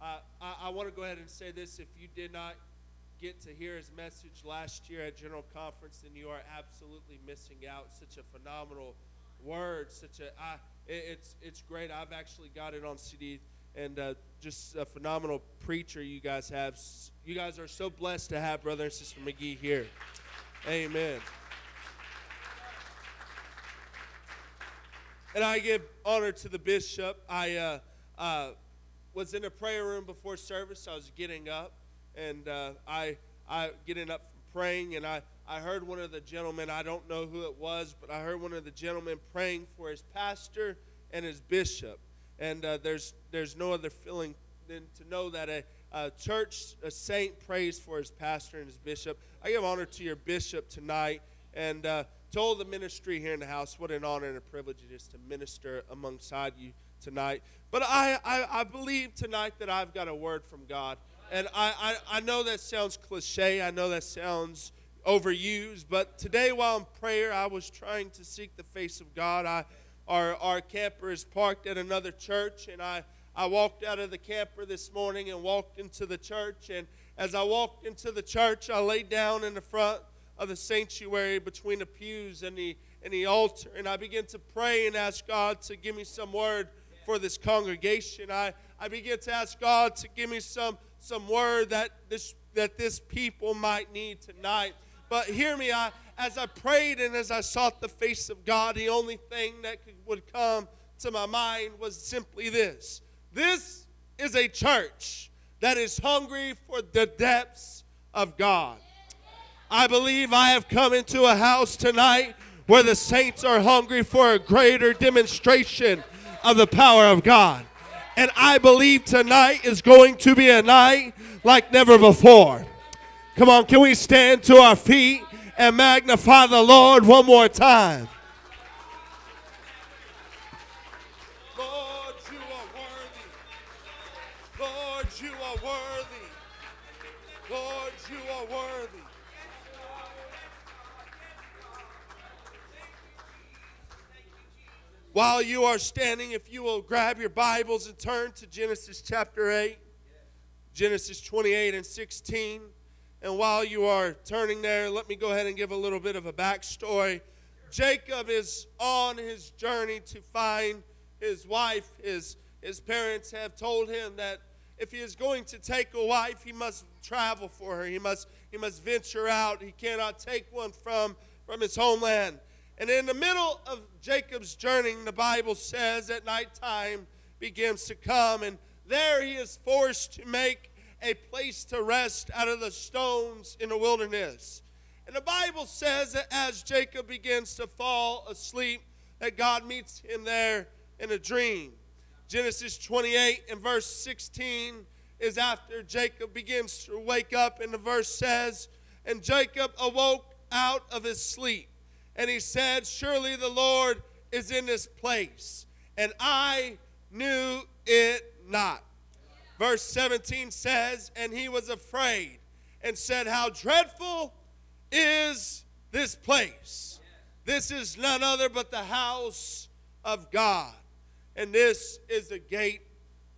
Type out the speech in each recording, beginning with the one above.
I, I, I want to go ahead and say this: if you did not get to hear his message last year at General Conference, then you are absolutely missing out. Such a phenomenal word. Such a I, it, it's it's great. I've actually got it on CD, and uh, just a phenomenal preacher you guys have. You guys are so blessed to have brother and sister McGee here. Amen. And I give honor to the bishop. I uh, uh, was in a prayer room before service. I was getting up, and uh, I I getting up from praying, and I I heard one of the gentlemen. I don't know who it was, but I heard one of the gentlemen praying for his pastor and his bishop. And uh, there's there's no other feeling than to know that a, a church a saint prays for his pastor and his bishop. I give honor to your bishop tonight, and. Uh, to all the ministry here in the house, what an honor and a privilege it is to minister alongside you tonight. But I, I, I believe tonight that I've got a word from God. And I, I, I know that sounds cliche, I know that sounds overused, but today while in prayer, I was trying to seek the face of God. I, our, our camper is parked at another church, and I, I walked out of the camper this morning and walked into the church. And as I walked into the church, I laid down in the front of the sanctuary between the pews and the, and the altar. And I began to pray and ask God to give me some word for this congregation. I, I began to ask God to give me some, some word that this, that this people might need tonight. But hear me, I, as I prayed and as I sought the face of God, the only thing that could, would come to my mind was simply this This is a church that is hungry for the depths of God. I believe I have come into a house tonight where the saints are hungry for a greater demonstration of the power of God. And I believe tonight is going to be a night like never before. Come on, can we stand to our feet and magnify the Lord one more time? Lord, you are worthy. Lord, you are worthy. Lord, you are worthy. While you are standing, if you will grab your Bibles and turn to Genesis chapter 8, Genesis 28 and 16. And while you are turning there, let me go ahead and give a little bit of a backstory. Jacob is on his journey to find his wife. His, his parents have told him that if he is going to take a wife, he must travel for her. He must, he must venture out. He cannot take one from, from his homeland. And in the middle of Jacob's journey, the Bible says at nighttime begins to come, and there he is forced to make a place to rest out of the stones in the wilderness. And the Bible says that as Jacob begins to fall asleep, that God meets him there in a dream. Genesis 28 and verse 16 is after Jacob begins to wake up, and the verse says, And Jacob awoke out of his sleep, and he said, Surely the Lord is in this place, and I knew it not. Verse 17 says, And he was afraid and said, How dreadful is this place! This is none other but the house of God, and this is the gate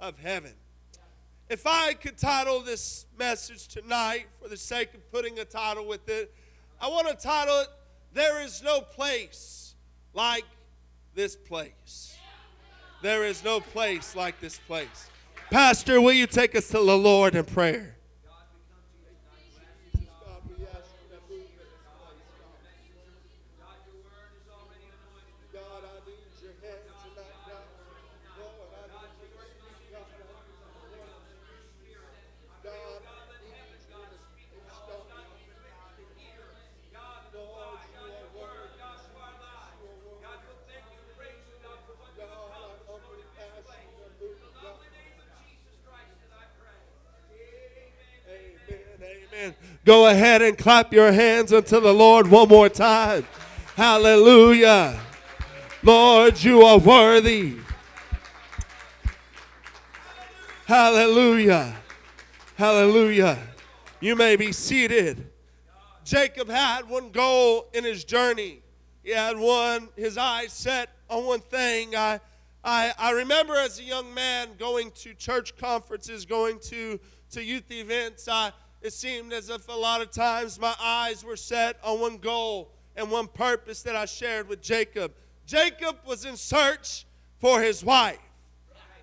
of heaven. If I could title this message tonight, for the sake of putting a title with it, I want to title it, There is No Place Like This Place. There is no place like this place. Pastor, will you take us to the Lord in prayer? Amen. Go ahead and clap your hands unto the Lord one more time. Hallelujah. Lord, you are worthy. Hallelujah. Hallelujah. You may be seated. Jacob had one goal in his journey. He had one, his eyes set on one thing. I, I, I remember as a young man going to church conferences, going to, to youth events. I, it seemed as if a lot of times my eyes were set on one goal and one purpose that I shared with Jacob. Jacob was in search for his wife.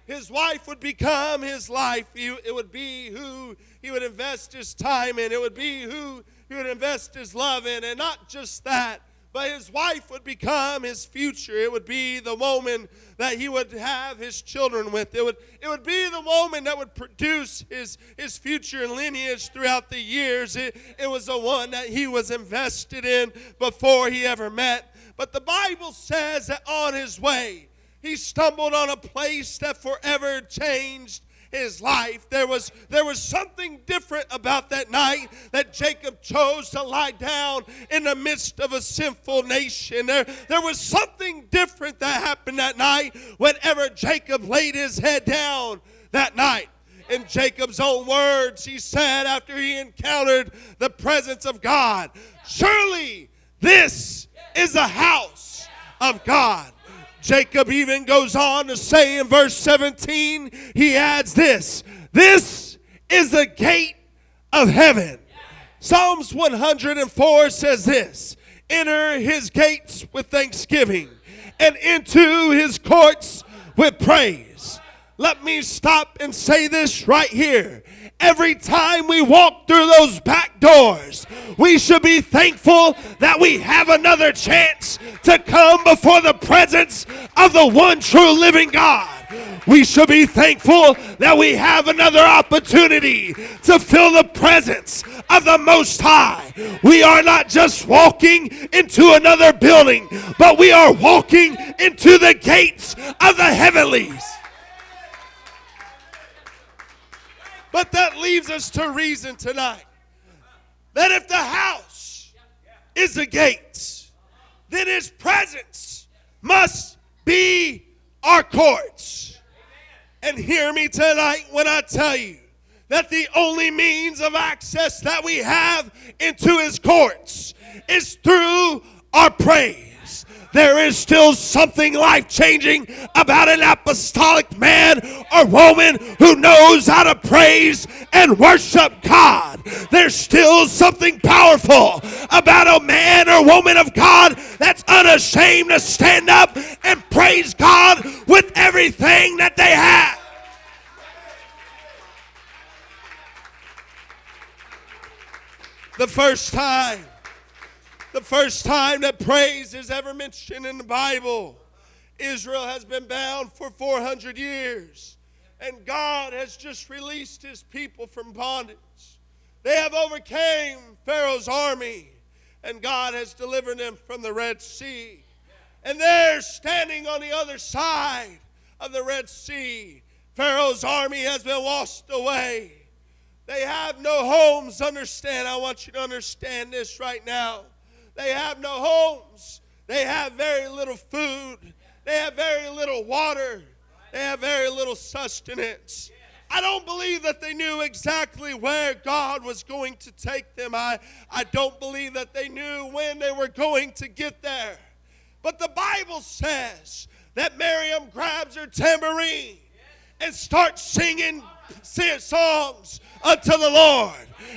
His wife would become his life. It would be who he would invest his time in. It would be who he would invest his love in. And not just that, but his wife would become his future. It would be the woman that he would have his children with. It would, it would be the woman that would produce his, his future lineage throughout the years. It, it was the one that he was invested in before he ever met. But the Bible says that on his way, he stumbled on a place that forever changed his life. There was, there was something different about that night that Jacob chose to lie down in the midst of a sinful nation. There, there was something different that happened that night whenever Jacob laid his head down that night. In Jacob's own words, he said after he encountered the presence of God, Surely this is a house of God. Jacob even goes on to say in verse 17, he adds this This is the gate of heaven. Psalms 104 says this Enter his gates with thanksgiving and into his courts with praise. Let me stop and say this right here. Every time we walk through those back doors, we should be thankful that we have another chance to come before the presence of the one true living God. We should be thankful that we have another opportunity to feel the presence of the Most High. We are not just walking into another building, but we are walking into the gates of the heavenlies. But that leaves us to reason tonight that if the house is the gate, then his presence must be our courts. And hear me tonight when I tell you that the only means of access that we have into his courts is through our praise there is still something life changing about an apostolic man or woman who knows how to praise and worship God. There's still something powerful about a man or woman of God that's unashamed to stand up and praise God with everything that they have. The first time the first time that praise is ever mentioned in the Bible. Israel has been bound for 400 years, and God has just released his people from bondage. They have overcame Pharaoh's army, and God has delivered them from the Red Sea. And they're standing on the other side of the Red Sea. Pharaoh's army has been washed away. They have no homes. Understand, I want you to understand this right now. They have no homes. They have very little food. They have very little water. They have very little sustenance. I don't believe that they knew exactly where God was going to take them. I, I don't believe that they knew when they were going to get there. But the Bible says that Miriam grabs her tambourine and starts singing songs unto the Lord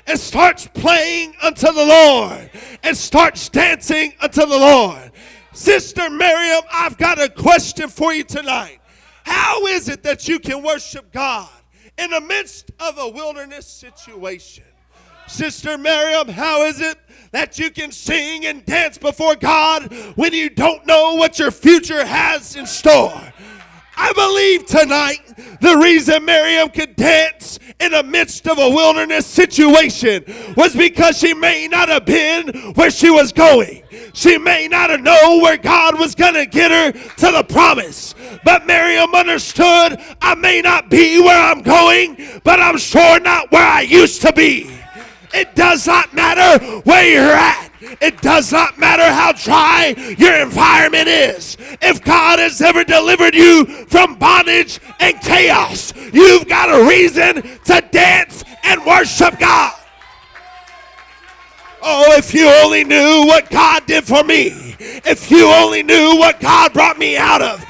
and starts playing unto the Lord and starts dancing unto the Lord. Sister Miriam, I've got a question for you tonight. How is it that you can worship God in the midst of a wilderness situation? Sister Miriam, how is it that you can sing and dance before God when you don't know what your future has in store? I believe tonight the reason Miriam could dance in the midst of a wilderness situation was because she may not have been where she was going. She may not have known where God was going to get her to the promise. But Miriam understood I may not be where I'm going, but I'm sure not where I used to be. It does not matter where you're at. It does not matter how dry your environment is. If God has ever delivered you from bondage and chaos, you've got a reason to dance and worship God. Oh, if you only knew what God did for me. If you only knew what God brought me out of.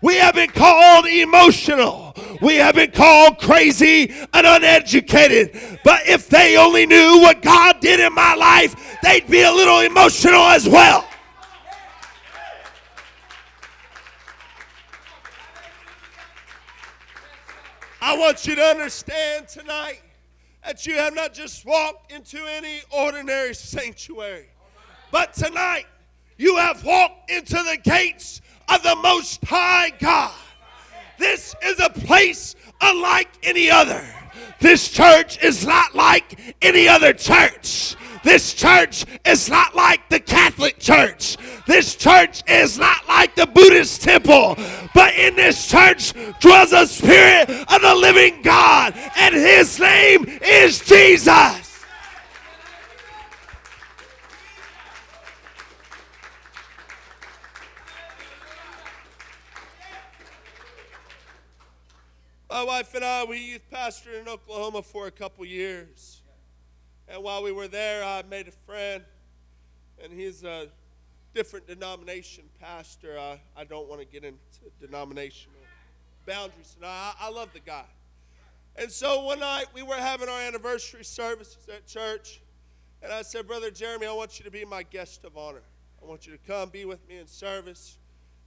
We have been called emotional. We have been called crazy and uneducated. But if they only knew what God did in my life, they'd be a little emotional as well. I want you to understand tonight that you have not just walked into any ordinary sanctuary, but tonight you have walked into the gates of the Most High God. This is a place unlike any other. This church is not like any other church. This church is not like the Catholic Church. This church is not like the Buddhist temple. But in this church dwells the Spirit of the living God, and His name is Jesus. My wife and I, we youth pastored in Oklahoma for a couple years. And while we were there, I made a friend, and he's a different denomination pastor. I, I don't want to get into denominational boundaries. And I, I love the guy. And so one night we were having our anniversary services at church, and I said, Brother Jeremy, I want you to be my guest of honor. I want you to come be with me in service.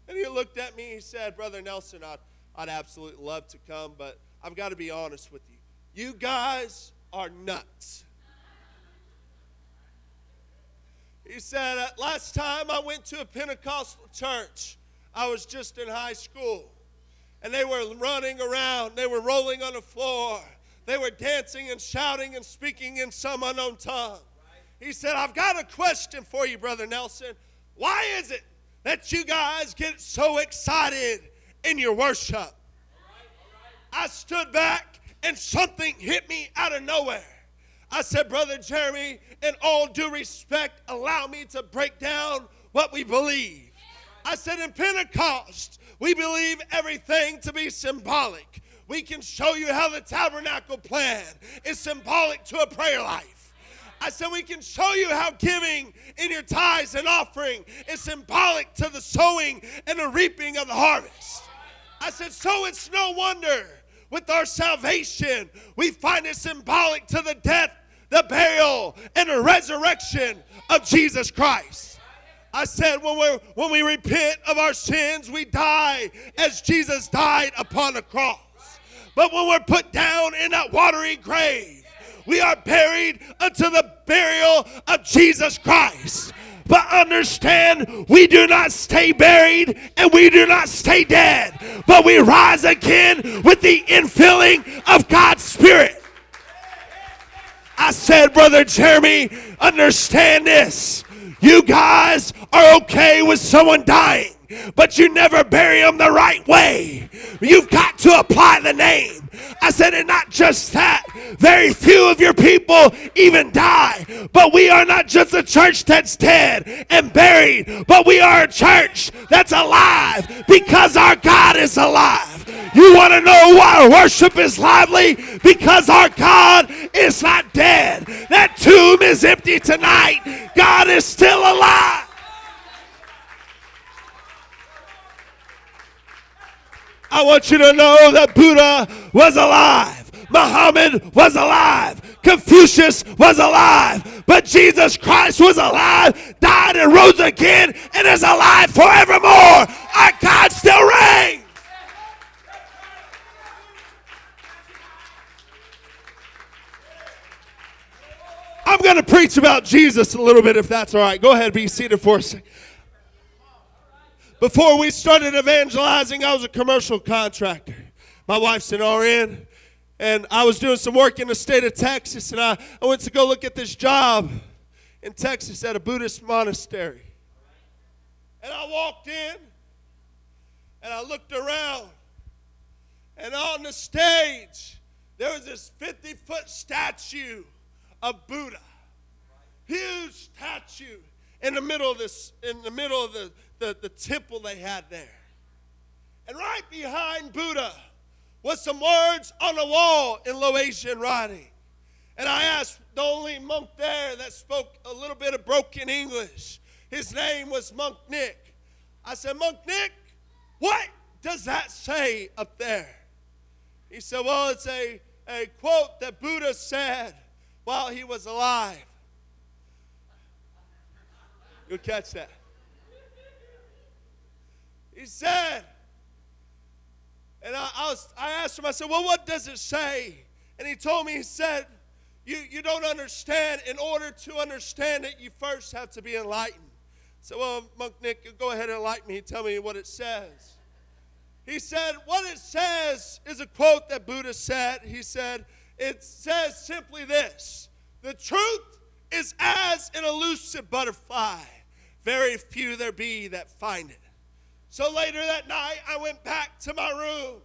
And he looked at me, he said, Brother Nelson, I'd, I'd absolutely love to come, but I've got to be honest with you. You guys are nuts. He said, uh, Last time I went to a Pentecostal church, I was just in high school. And they were running around, they were rolling on the floor, they were dancing and shouting and speaking in some unknown tongue. He said, I've got a question for you, Brother Nelson. Why is it that you guys get so excited in your worship? I stood back and something hit me out of nowhere. I said, Brother Jeremy, in all due respect, allow me to break down what we believe. I said, in Pentecost, we believe everything to be symbolic. We can show you how the tabernacle plan is symbolic to a prayer life. I said, we can show you how giving in your tithes and offering is symbolic to the sowing and the reaping of the harvest. I said, so it's no wonder with our salvation we find it symbolic to the death the burial, and the resurrection of Jesus Christ. I said, when, we when we repent of our sins, we die as Jesus died upon the cross. But when we're put down in that watery grave, we are buried unto the burial of Jesus Christ. But understand, we do not stay buried and we do not stay dead, but we rise again with the infilling of God's Spirit. I said, Brother Jeremy, understand this. You guys are okay with someone dying, but you never bury them the right way. You've got to apply the name. I said, and not just that, very few of your people even die. But we are not just a church that's dead and buried, but we are a church that's alive because our God is alive. You want to know why worship is lively? Because our God is not dead. That tomb is empty tonight. God is still alive. I want you to know that Buddha was alive. Muhammad was alive. Confucius was alive. But Jesus Christ was alive, died, and rose again, and is alive forevermore. Our God still reigns. I'm going to preach about Jesus a little bit if that's all right. Go ahead, be seated for a second. Before we started evangelizing, I was a commercial contractor. My wife's an RN, and I was doing some work in the state of Texas, and I, I went to go look at this job in Texas at a Buddhist monastery. And I walked in, and I looked around, and on the stage, there was this 50 foot statue of Buddha. Huge statue in the middle of this, in the middle of the, the, the temple they had there. And right behind Buddha was some words on the wall in Laotian writing. And I asked the only monk there that spoke a little bit of broken English. His name was Monk Nick. I said, Monk Nick, what does that say up there? He said, Well, it's a, a quote that Buddha said while he was alive. You'll catch that. He said, and I, I, was, I asked him, I said, Well, what does it say? And he told me, He said, you, you don't understand. In order to understand it, you first have to be enlightened. So, well, Monk Nick, go ahead and enlighten me. Tell me what it says. He said, What it says is a quote that Buddha said. He said, It says simply this The truth is as an elusive butterfly, very few there be that find it. So later that night, I went back to my room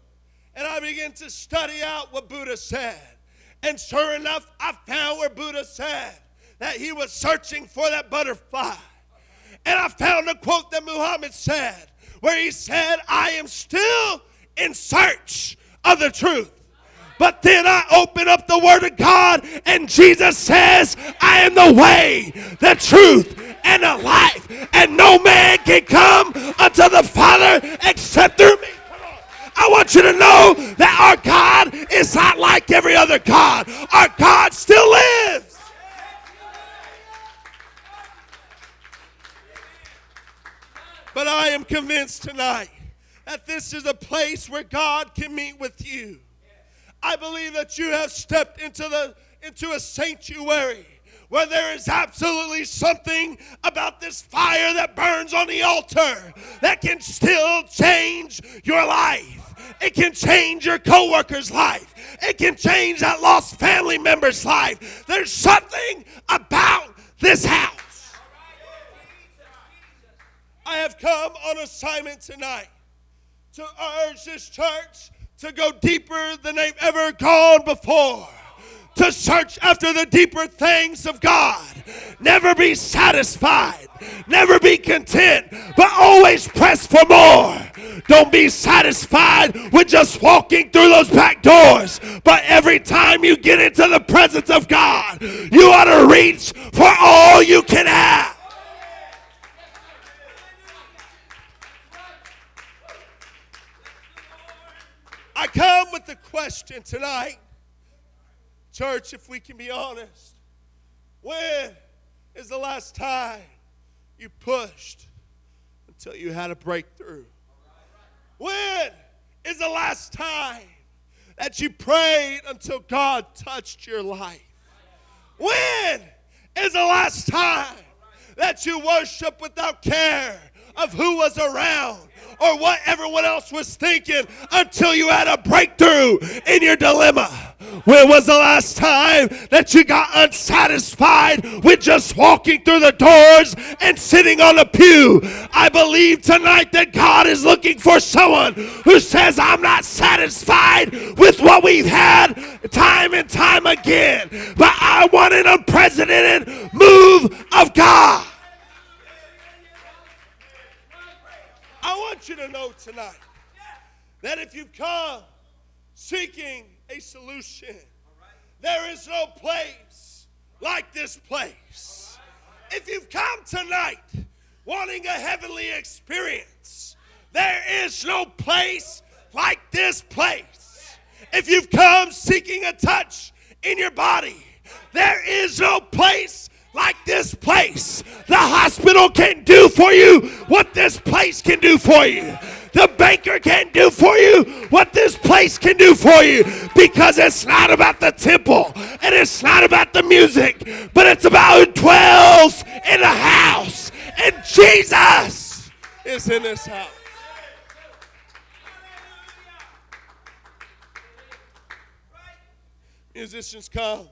and I began to study out what Buddha said. And sure enough, I found where Buddha said that he was searching for that butterfly. And I found a quote that Muhammad said where he said, I am still in search of the truth. But then I open up the Word of God, and Jesus says, I am the way, the truth, and the life. And no man can come unto the Father except through me. I want you to know that our God is not like every other God. Our God still lives. But I am convinced tonight that this is a place where God can meet with you. I believe that you have stepped into the into a sanctuary where there is absolutely something about this fire that burns on the altar that can still change your life. It can change your coworker's life. It can change that lost family member's life. There's something about this house. I have come on assignment tonight to urge this church to go deeper than they've ever gone before. To search after the deeper things of God. Never be satisfied. Never be content, but always press for more. Don't be satisfied with just walking through those back doors, but every time you get into the presence of God, you ought to reach for all you can have. I come with the question tonight, church, if we can be honest. When is the last time you pushed until you had a breakthrough? When is the last time that you prayed until God touched your life? When is the last time that you worshiped without care of who was around or what everyone else was thinking until you had a breakthrough in your dilemma. When was the last time that you got unsatisfied with just walking through the doors and sitting on a pew? I believe tonight that God is looking for someone who says, I'm not satisfied with what we've had time and time again, but I want an unprecedented move of God. I want you to know tonight that if you've come seeking a solution, there is no place like this place. If you've come tonight wanting a heavenly experience, there is no place like this place. If you've come seeking a touch in your body, there is no place like this place. The hospital can't do for you what this place can do for you. The banker can't do for you what this place can do for you because it's not about the temple and it's not about the music, but it's about who dwells in the house. And Jesus is in this house. Musicians come.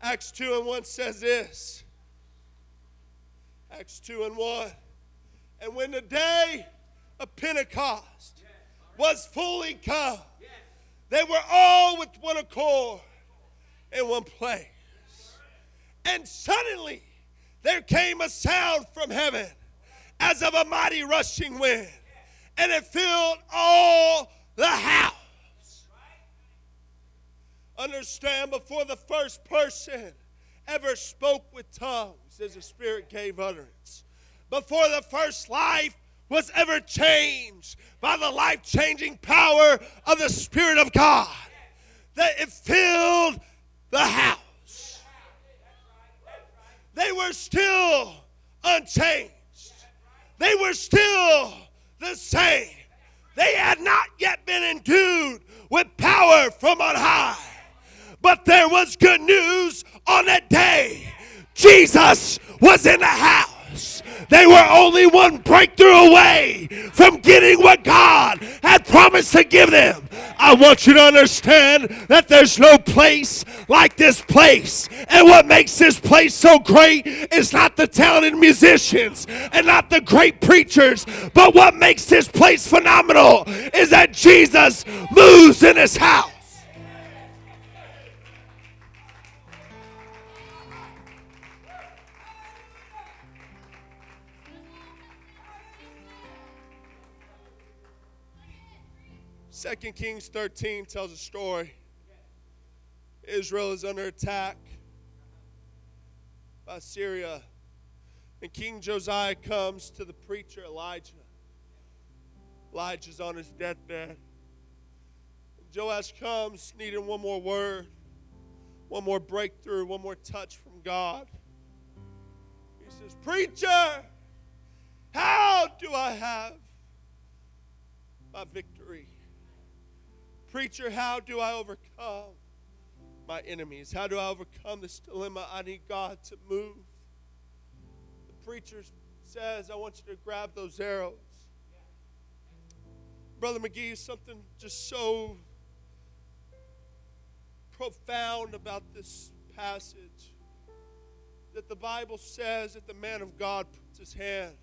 Acts 2 and 1 says this Acts 2 and 1. And when the day of Pentecost was fully come, They were all with one accord in one place. And suddenly there came a sound from heaven as of a mighty rushing wind, and it filled all the house. Understand, before the first person ever spoke with tongues, as the Spirit gave utterance, before the first life was ever changed by the life changing power of the Spirit of God, that it filled the house. They were still unchanged, they were still the same. They had not yet been endued with power from on high. But there was good news on that day. Jesus was in the house. They were only one breakthrough away from getting what God had promised to give them. I want you to understand that there's no place like this place. And what makes this place so great is not the talented musicians and not the great preachers, but what makes this place phenomenal is that Jesus moves in his house. Second Kings 13 tells a story. Israel is under attack by Syria. And King Josiah comes to the preacher Elijah. Elijah's on his deathbed. Joash comes needing one more word, one more breakthrough, one more touch from God. He says, Preacher, how do I have my victory? Preacher, how do I overcome my enemies? How do I overcome this dilemma? I need God to move. The preacher says, I want you to grab those arrows. Brother McGee, something just so profound about this passage that the Bible says that the man of God puts his hand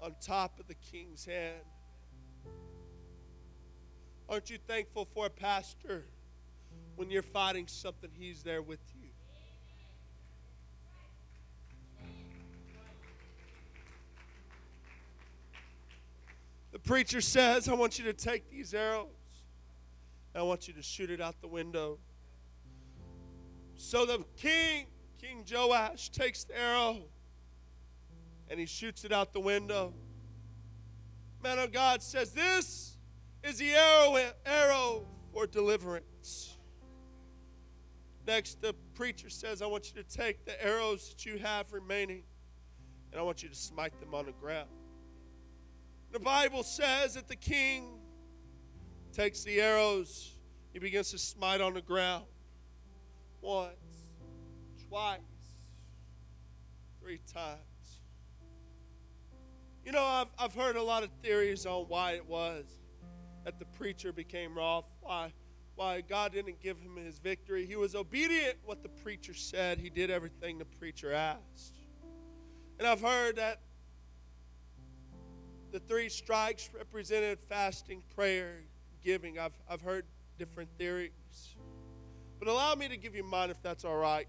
on top of the king's hand. Aren't you thankful for a pastor when you're fighting something, he's there with you? The preacher says, I want you to take these arrows. I want you to shoot it out the window. So the king, King Joash, takes the arrow and he shoots it out the window. Man of God says, This is the arrow, arrow for deliverance. Next, the preacher says, I want you to take the arrows that you have remaining and I want you to smite them on the ground. The Bible says that the king takes the arrows, he begins to smite on the ground once, twice, three times. You know, I've, I've heard a lot of theories on why it was that the preacher became wroth, why, why God didn't give him his victory. He was obedient what the preacher said. He did everything the preacher asked. And I've heard that the three strikes represented fasting, prayer, giving. I've, I've heard different theories. But allow me to give you mine if that's all right.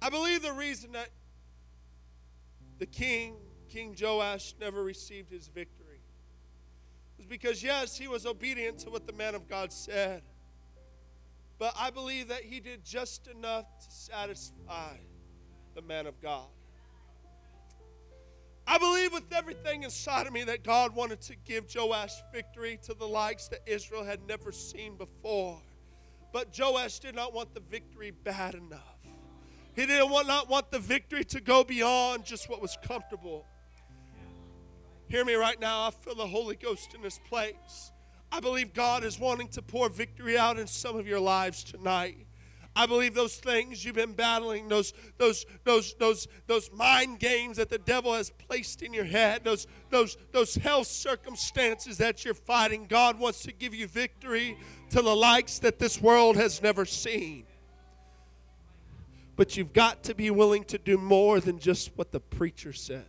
I believe the reason that the king, King Joash, never received his victory was because, yes, he was obedient to what the man of God said. But I believe that he did just enough to satisfy the man of God. I believe with everything inside of me that God wanted to give Joash victory to the likes that Israel had never seen before. But Joash did not want the victory bad enough. He did not not want the victory to go beyond just what was comfortable. Hear me right now. I feel the Holy Ghost in this place. I believe God is wanting to pour victory out in some of your lives tonight. I believe those things you've been battling, those those those those those mind games that the devil has placed in your head, those those those health circumstances that you're fighting, God wants to give you victory to the likes that this world has never seen. But you've got to be willing to do more than just what the preacher says.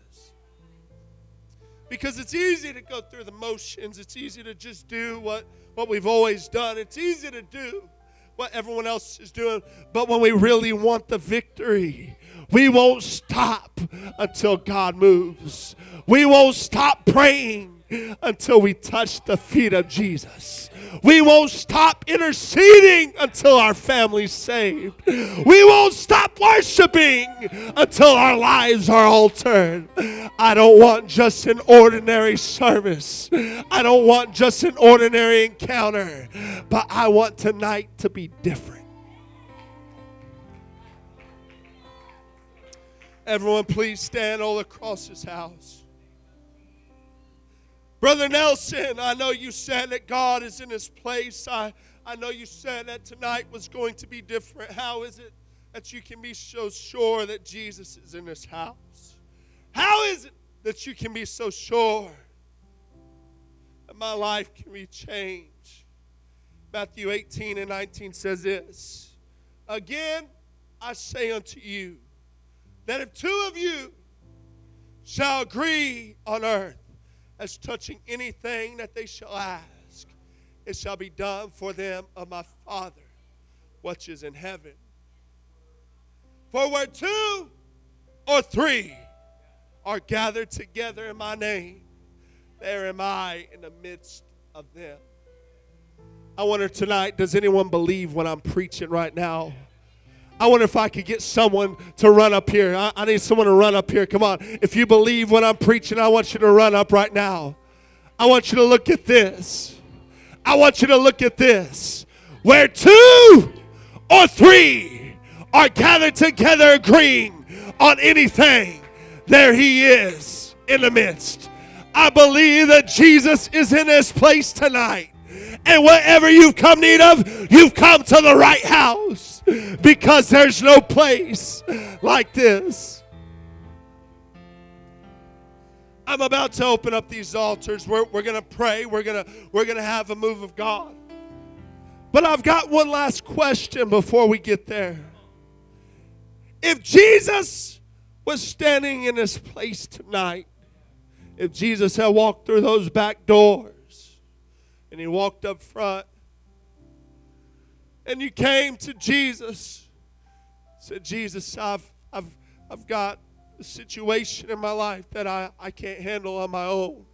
Because it's easy to go through the motions. It's easy to just do what, what we've always done. It's easy to do what everyone else is doing, but when we really want the victory, we won't stop until God moves. We won't stop praying until we touch the feet of Jesus. We won't stop interceding until our family's saved. We won't stop worshiping until our lives are altered. I don't want just an ordinary service. I don't want just an ordinary encounter. But I want tonight to be different. Everyone, please stand all across this house. Brother Nelson, I know you said that God is in this place. I, I know you said that tonight was going to be different. How is it that you can be so sure that Jesus is in this house? How is it that you can be so sure that my life can be changed? Matthew 18 and 19 says this Again, I say unto you, that if two of you shall agree on earth as touching anything that they shall ask, it shall be done for them of my Father which is in heaven. For where two or three are gathered together in my name, there am I in the midst of them. I wonder tonight, does anyone believe what I'm preaching right now? I wonder if I could get someone to run up here. I, I, need someone to run up here. Come on. If you believe what I'm preaching, I want you to run up right now. I want you to look at this. I want you to look at this. Where two or three are gathered together agreeing on anything, there he is in the midst. I believe that Jesus is in this place tonight. And whatever you've come need of, you've come to the right house because there's no place like this. I'm about to open up these altars. We're, we're going to pray. We're going we're going to have a move of God. But I've got one last question before we get there. If Jesus was standing in this place tonight, if Jesus had walked through those back doors, and he walked up front. And you came to Jesus. Said, Jesus, I've, I've, I've got a situation in my life that I, I can't handle on my own.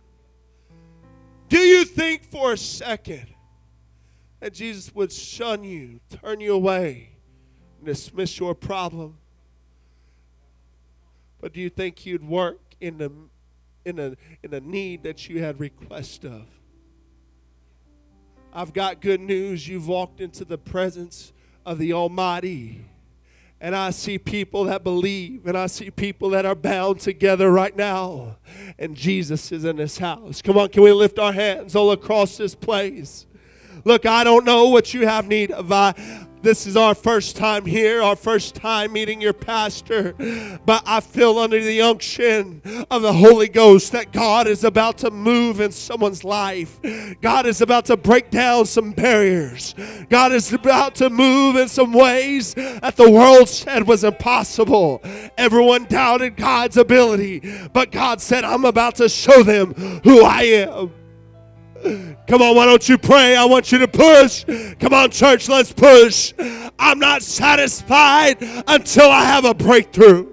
Do you think for a second that Jesus would shun you, turn you away, and dismiss your problem? But do you think he'd work in the in a in a need that you had request of? I've got good news. You've walked into the presence of the Almighty. And I see people that believe, and I see people that are bound together right now. And Jesus is in this house. Come on, can we lift our hands all across this place? Look, I don't know what you have need of. I, this is our first time here, our first time meeting your pastor. But I feel under the unction of the Holy Ghost that God is about to move in someone's life. God is about to break down some barriers. God is about to move in some ways that the world said was impossible. Everyone doubted God's ability, but God said, I'm about to show them who I am. Come on, why don't you pray? I want you to push. Come on, church, let's push. I'm not satisfied until I have a breakthrough.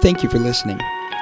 Thank you for listening.